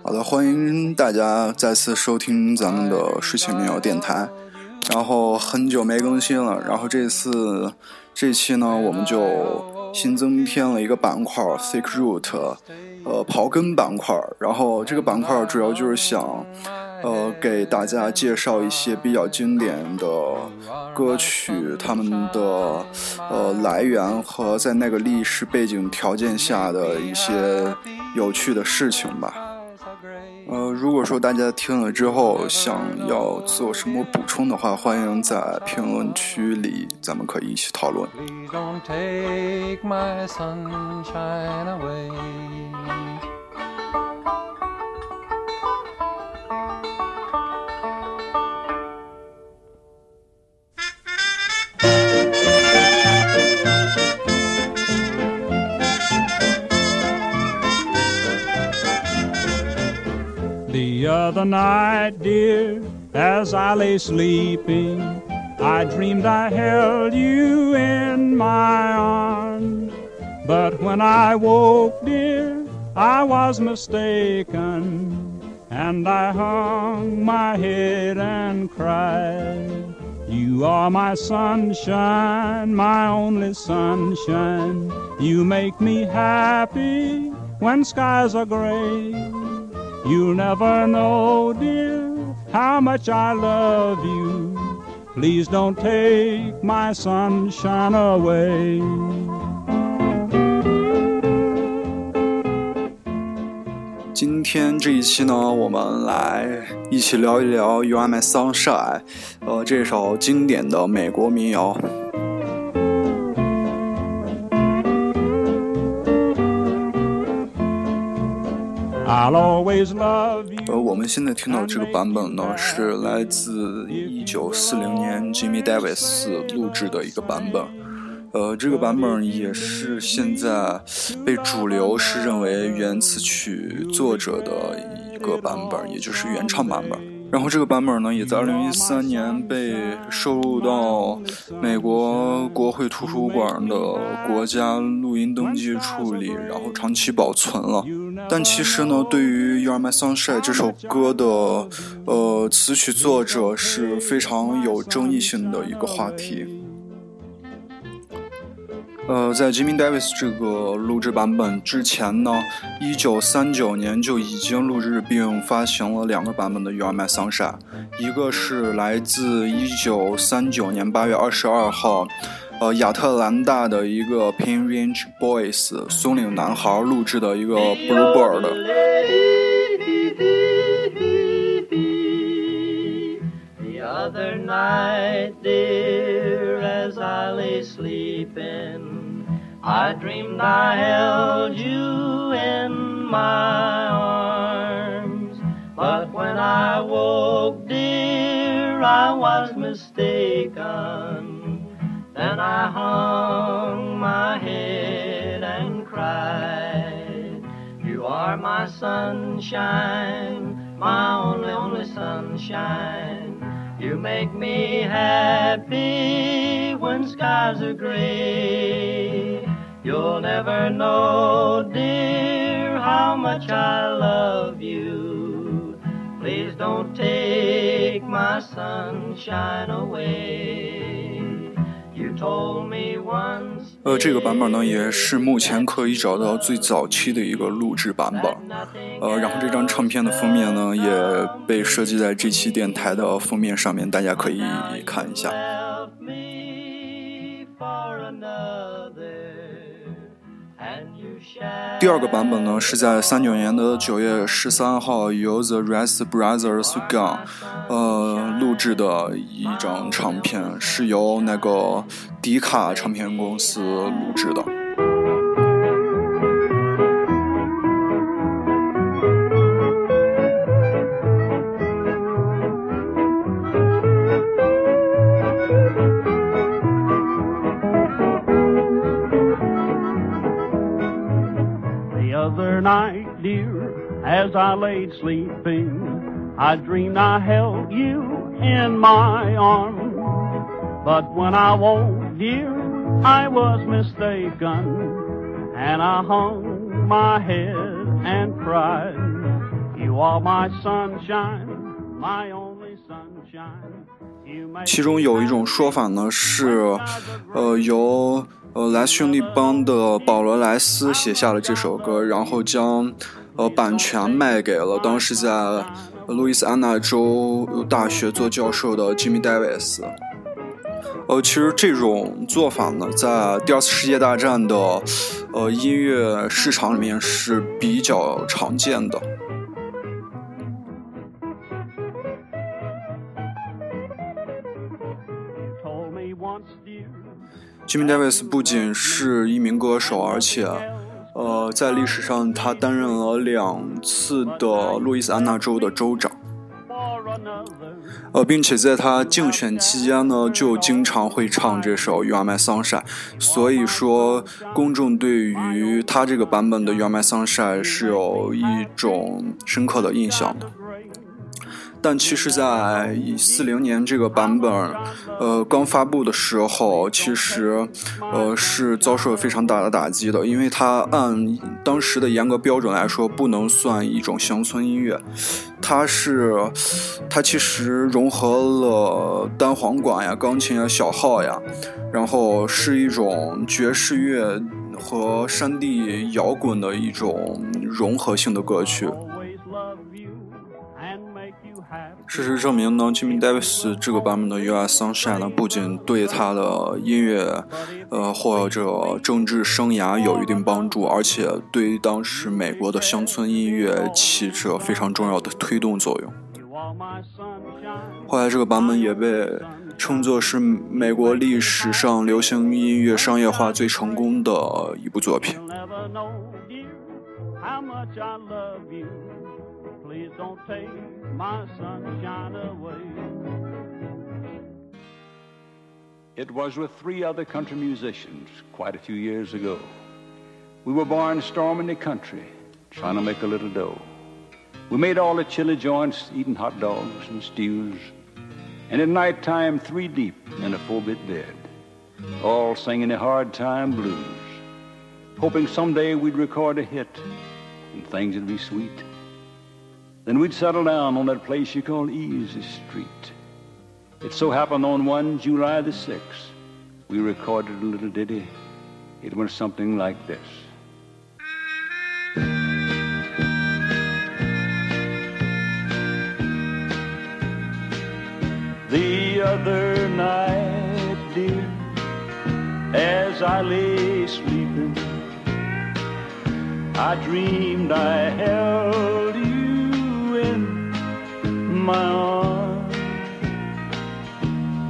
好的，欢迎大家再次收听咱们的睡前民谣电台。然后很久没更新了，然后这次这期呢，我们就新增添了一个板块 “Thick Root”，呃，刨根板块。然后这个板块主要就是想，呃，给大家介绍一些比较经典的歌曲，他们的呃来源和在那个历史背景条件下的一些有趣的事情吧。呃，如果说大家听了之后想要做什么补充的话，欢迎在评论区里，咱们可以一起讨论。Other night, dear, as I lay sleeping, I dreamed I held you in my arms. But when I woke, dear, I was mistaken, and I hung my head and cried. You are my sunshine, my only sunshine. You make me happy when skies are gray. You'll never know, dear, how much I love you. Please don't take my sunshine away. 今天这一期呢，我们来一起聊一聊《You Are My Sunshine》，呃，这首经典的美国民谣。I'll always love you. 呃，我们现在听到这个版本呢，是来自一九四零年 Jimmy Davis 录制的一个版本。呃，这个版本也是现在被主流是认为原词曲作者的一个版本，也就是原唱版本。然后这个版本呢，也在二零一三年被收录到美国国会图书馆的国家录音登记处里，然后长期保存了。但其实呢，对于《You Are My Sunshine》这首歌的呃词曲作者是非常有争议性的一个话题。呃，在 Jimmy Davis 这个录制版本之前呢，一九三九年就已经录制并发行了两个版本的《You Are My Sunshine》，一个是来自一九三九年八月二十二号，呃，亚特兰大的一个 Pin Range Boys 松岭男孩录制的一个 Bluebird。The I dreamed I held you in my arms. But when I woke, dear, I was mistaken. Then I hung my head and cried. You are my sunshine, my only, only sunshine. You make me happy when skies are gray. You'll never know, dear, how much I love you. Please don't take my sunshine away. You told me once. 呃，这个版本呢，也是目前可以找到最早期的一个录制版本。呃，然后这张唱片的封面呢，也被设计在这期电台的封面上面，大家可以看一下。第二个版本呢，是在三九年的九月十三号由 The Rest Brothers Gang，呃录制的一张唱片，是由那个迪卡唱片公司录制的。As I laid sleeping, I dreamed I held you in my arms. But when I woke, dear, I was mistaken, and I hung my head and cried. You are my sunshine, my only sunshine. You make 其中有一种说法呢是，呃，由呃莱斯兄弟帮的保罗莱斯写下了这首歌，然后将呃版权卖给了当时在路易斯安那州大学做教授的 Jimmy Davis。呃，其实这种做法呢，在第二次世界大战的呃音乐市场里面是比较常见的。维斯不仅是一名歌手，而且，呃，在历史上他担任了两次的路易斯安那州的州长，呃，并且在他竞选期间呢，就经常会唱这首《You Are My Sunshine》，所以说公众对于他这个版本的《You Are My Sunshine》是有一种深刻的印象的。但其实，在四零年这个版本，呃，刚发布的时候，其实，呃，是遭受了非常大的打击的，因为它按当时的严格标准来说，不能算一种乡村音乐，它是，它其实融合了单簧管呀、钢琴呀、小号呀，然后是一种爵士乐和山地摇滚的一种融合性的歌曲。事实证明呢，Jimmy Davis 这个版本的《You Are Sunshine》呢，不仅对他的音乐，呃或者政治生涯有一定帮助，而且对于当时美国的乡村音乐起着非常重要的推动作用。后来这个版本也被称作是美国历史上流行音乐商业化最成功的一部作品。My sunshine away. It was with three other country musicians quite a few years ago. We were born storming the country, trying to make a little dough. We made all the chili joints, eating hot dogs and stews, and at night time three deep in a four-bit bed, all singing the hard time blues, hoping someday we'd record a hit and things would be sweet. Then we'd settle down on that place you call Easy Street. It so happened on one July the 6th, we recorded a little ditty. It went something like this. The other night, dear, as I lay sleeping, I dreamed I held my arms.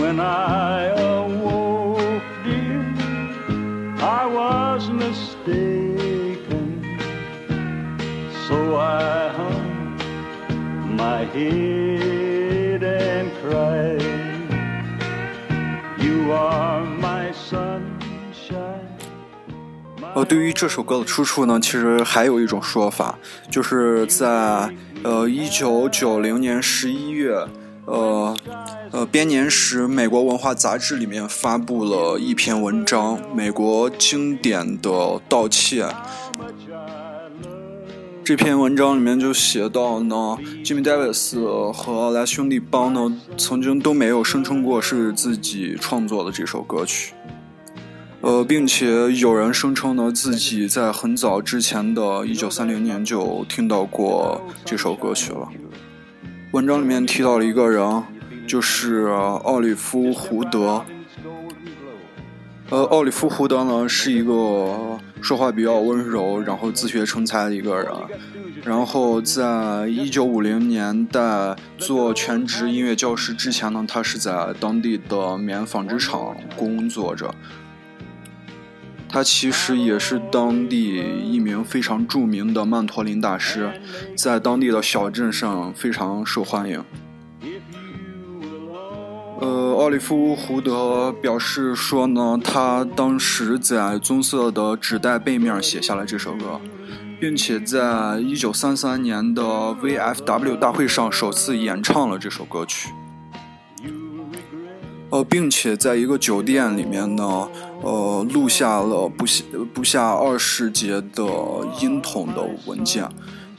When I awoke, dear, I was mistaken. So I hung my head 呃，对于这首歌的出处呢，其实还有一种说法，就是在呃一九九零年十一月，呃呃编年史美国文化杂志里面发布了一篇文章，美国经典的盗窃。这篇文章里面就写到呢，Jimmy Davis 和莱兄弟帮呢曾经都没有声称过是自己创作的这首歌曲。呃，并且有人声称呢，自己在很早之前的1930年就听到过这首歌曲了。文章里面提到了一个人，就是奥利夫·胡德。呃，奥利夫·胡德呢是一个说话比较温柔，然后自学成才的一个人。然后在1950年代做全职音乐教师之前呢，他是在当地的棉纺织厂工作着。他其实也是当地一名非常著名的曼陀林大师，在当地的小镇上非常受欢迎。呃，奥利夫·胡德表示说呢，他当时在棕色的纸袋背面写下了这首歌，并且在一九三三年的 VFW 大会上首次演唱了这首歌曲。呃，并且在一个酒店里面呢，呃，录下了不下不下二十节的音筒的文件，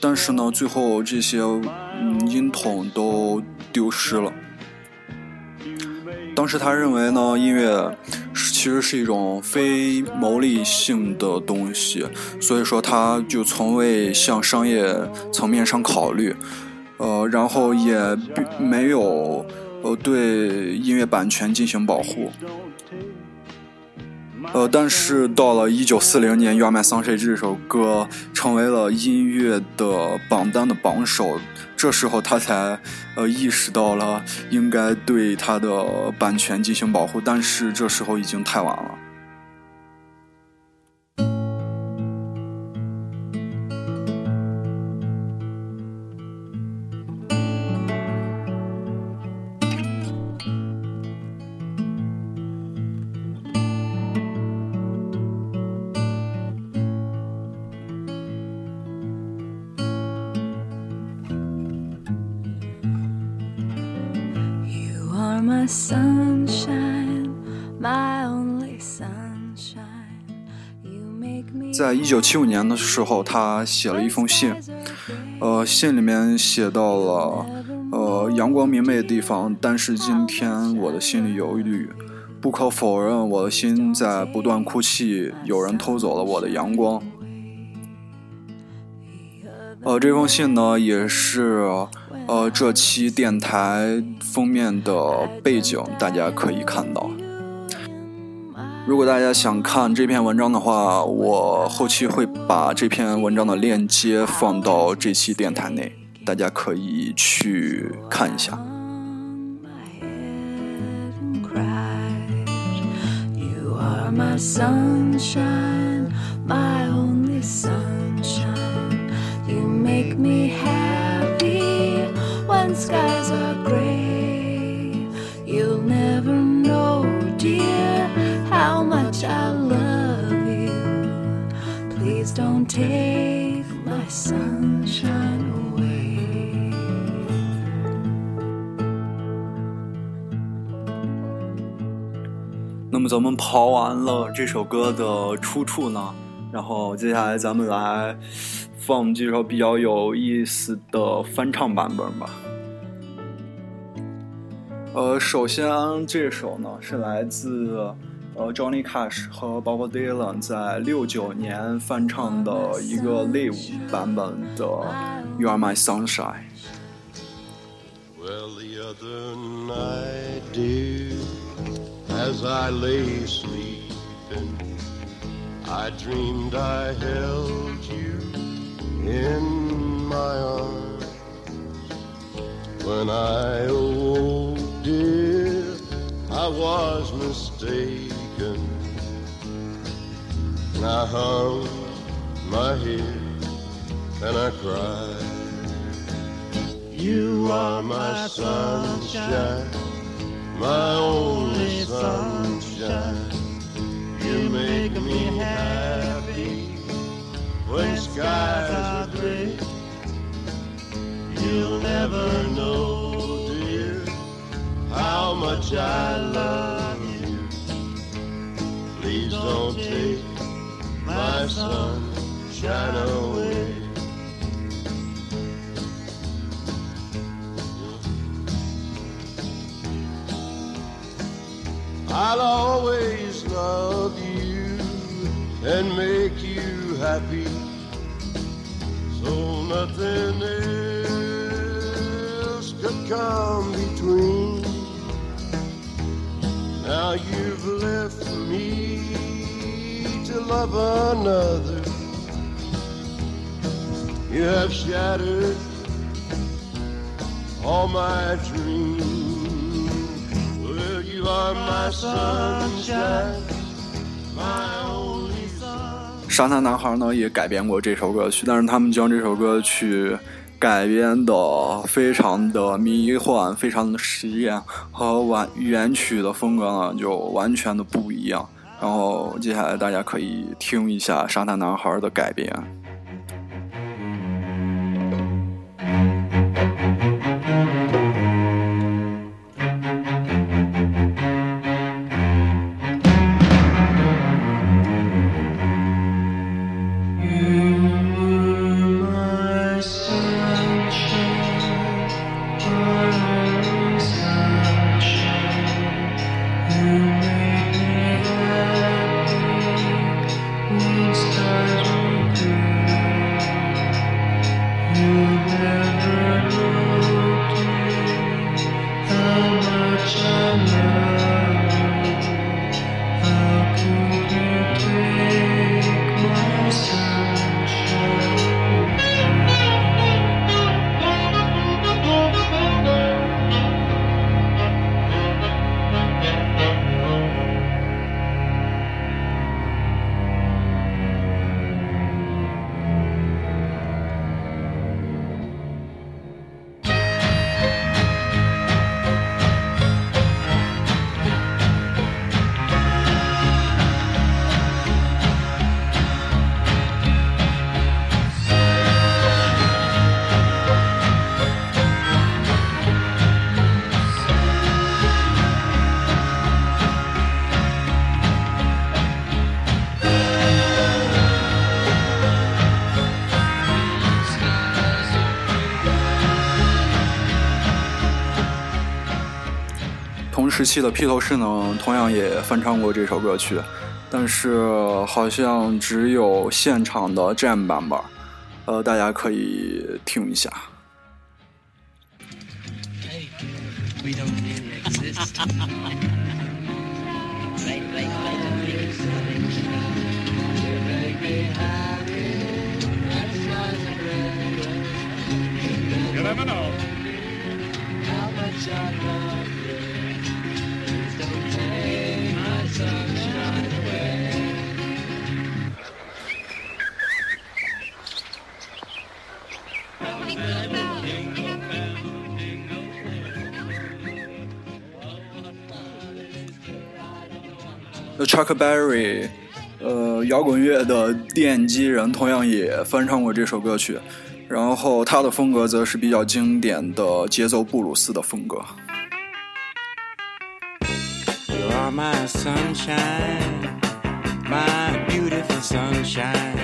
但是呢，最后这些嗯音筒都丢失了。当时他认为呢，音乐其实是一种非牟利性的东西，所以说他就从未向商业层面上考虑，呃，然后也没有。呃，对音乐版权进行保护。呃，但是到了一九四零年，《You Are My Sunshine》这首歌成为了音乐的榜单的榜首，这时候他才呃意识到了应该对他的版权进行保护，但是这时候已经太晚了。在一九七五年的时候，他写了一封信，呃，信里面写到了，呃，阳光明媚的地方，但是今天我的心里有虑，不可否认，我的心在不断哭泣，有人偷走了我的阳光。呃，这封信呢，也是。呃，这期电台封面的背景大家可以看到。如果大家想看这篇文章的话，我后期会把这篇文章的链接放到这期电台内，大家可以去看一下。skies take my sunshine away. 那么咱们刨完了这首歌的出处呢，然后接下来咱们来放几首比较有意思的翻唱版本吧。呃，首先这首呢是来自呃 Johnny Cash 和 Bob Dylan 在六九年翻唱的一个 live 版本的 You Are My Sunshine。Well, the other night, dear, as I lay sleeping, I dreamed I held you in my arms. When I awoke, dear, I was mistaken. And I hung my head and I cried. You are my sunshine, my only sunshine. You make me happy when skies are gray. You'll never know dear, how much I love my sunshine away. I'll always love you and make you happy. So nothing else could come love another. You have shattered all my dreams. Well, you are my sunshine, my only sun. 沙滩男孩呢也改编过这首歌曲，但是他们将这首歌曲改编的非常的迷幻，非常的实验，和完原曲的风格呢就完全的不一样。然后接下来大家可以听一下沙滩男孩的改编。时期的披头士呢，同样也翻唱过这首歌曲，但是好像只有现场的 jam 版本，呃，大家可以听一下。We don't really exist. Wait, wait, wait. You never know. Chuck Berry，呃，摇滚乐的奠基人，同样也翻唱过这首歌曲。然后他的风格则是比较经典的节奏布鲁斯的风格。You are my sunshine, my beautiful sunshine.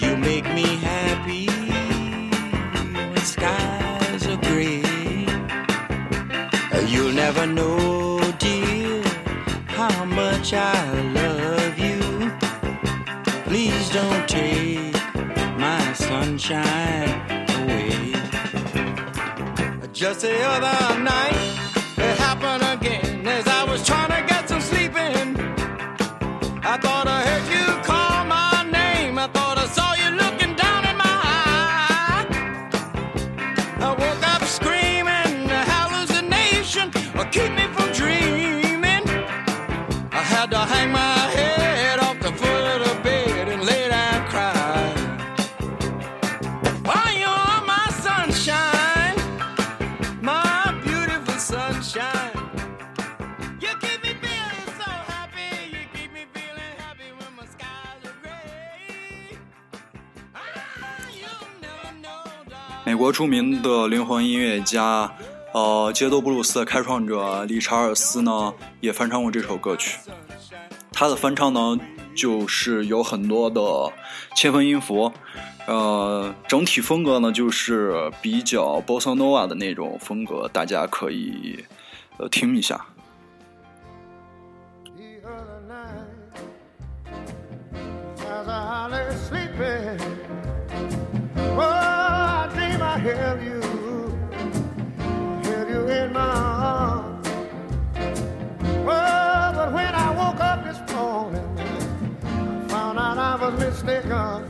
You make me happy when skies are gray. You'll never know. Much I love you. Please don't take my sunshine away. Just the other night, 国著名的灵魂音乐家，呃，街头布鲁斯的开创者理查尔斯呢，也翻唱过这首歌曲。他的翻唱呢，就是有很多的切分音符，呃，整体风格呢就是比较 bossa nova 的那种风格，大家可以呃听一下。Held you, held you in my arms. Oh, but when I woke up this morning, I found out I was mistaken.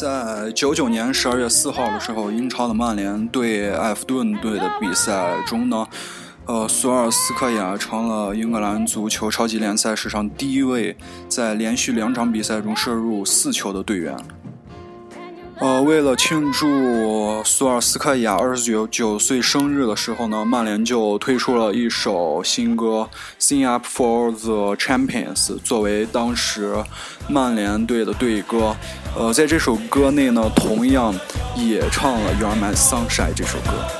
在九九年十二月四号的时候，英超的曼联对埃弗顿队的比赛中呢，呃，索尔斯克亚成了英格兰足球超级联赛史上第一位在连续两场比赛中射入四球的队员。呃，为了庆祝索尔斯克亚二十九九岁生日的时候呢，曼联就推出了一首新歌《Sing Up for the Champions》作为当时曼联队的队歌。呃，在这首歌内呢，同样也唱了《You Are My Sunshine》这首歌。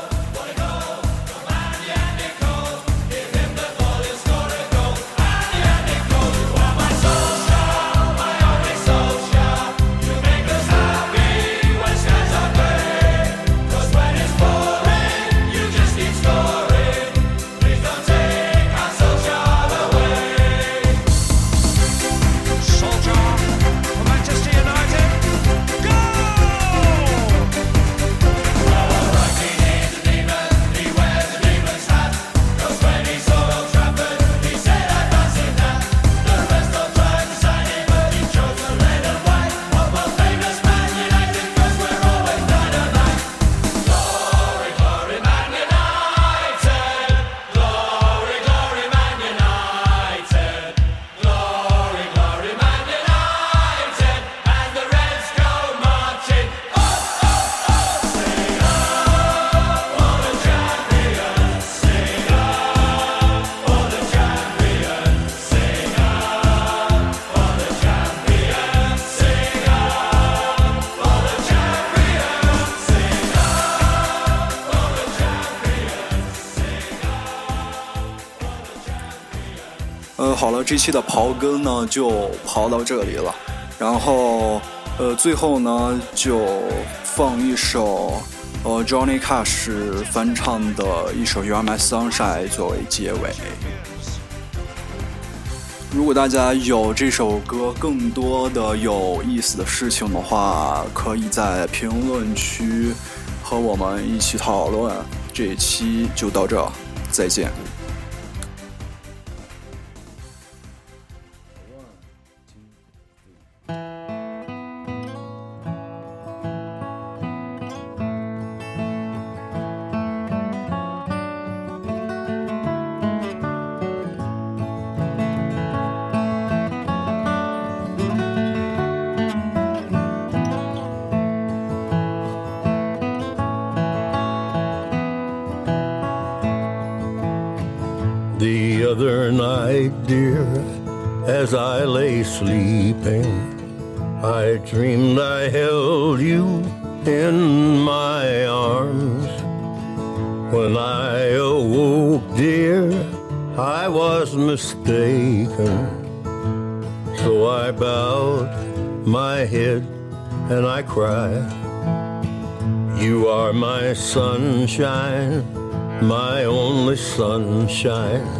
这期的刨根呢就刨到这里了，然后呃，最后呢就放一首呃 Johnny Cash 翻唱的一首《You Are My Sunshine》作为结尾。如果大家有这首歌更多的有意思的事情的话，可以在评论区和我们一起讨论。这一期就到这，再见。Dear, as I lay sleeping, I dreamed I held you in my arms. When I awoke, dear, I was mistaken. So I bowed my head and I cried. You are my sunshine, my only sunshine.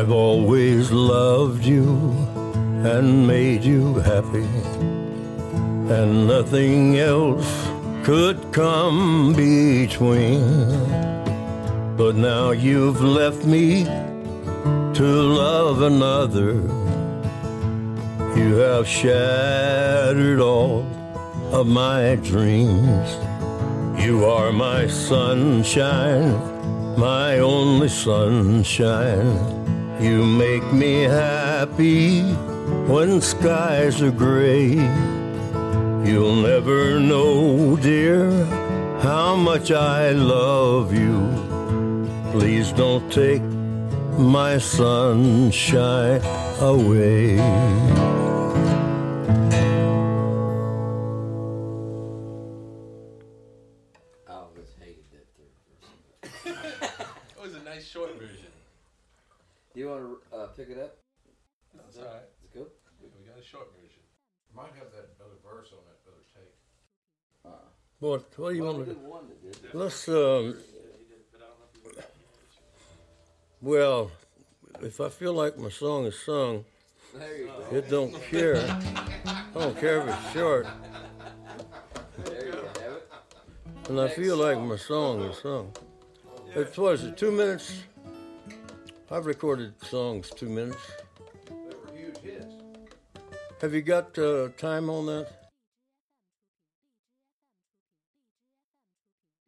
I've always loved you and made you happy, and nothing else could come between. But now you've left me to love another. You have shattered all of my dreams. You are my sunshine, my only sunshine. You make me happy when skies are gray. You'll never know, dear, how much I love you. Please don't take my sunshine away. I always hated that third verse. It was a nice short version. Do you want to uh, pick it up? That's all right. Is it good? We got a short version. Might have that other verse on that other tape. Uh, What, what do you well, want to did one that did. Let's, um, well, if I feel like my song is sung, There you go. it don't care. I don't care if it's short. There you have it. And I feel like my song is sung. It's, what is it, two minutes? I've recorded songs two minutes. They were huge hits. Have you got uh, time on that?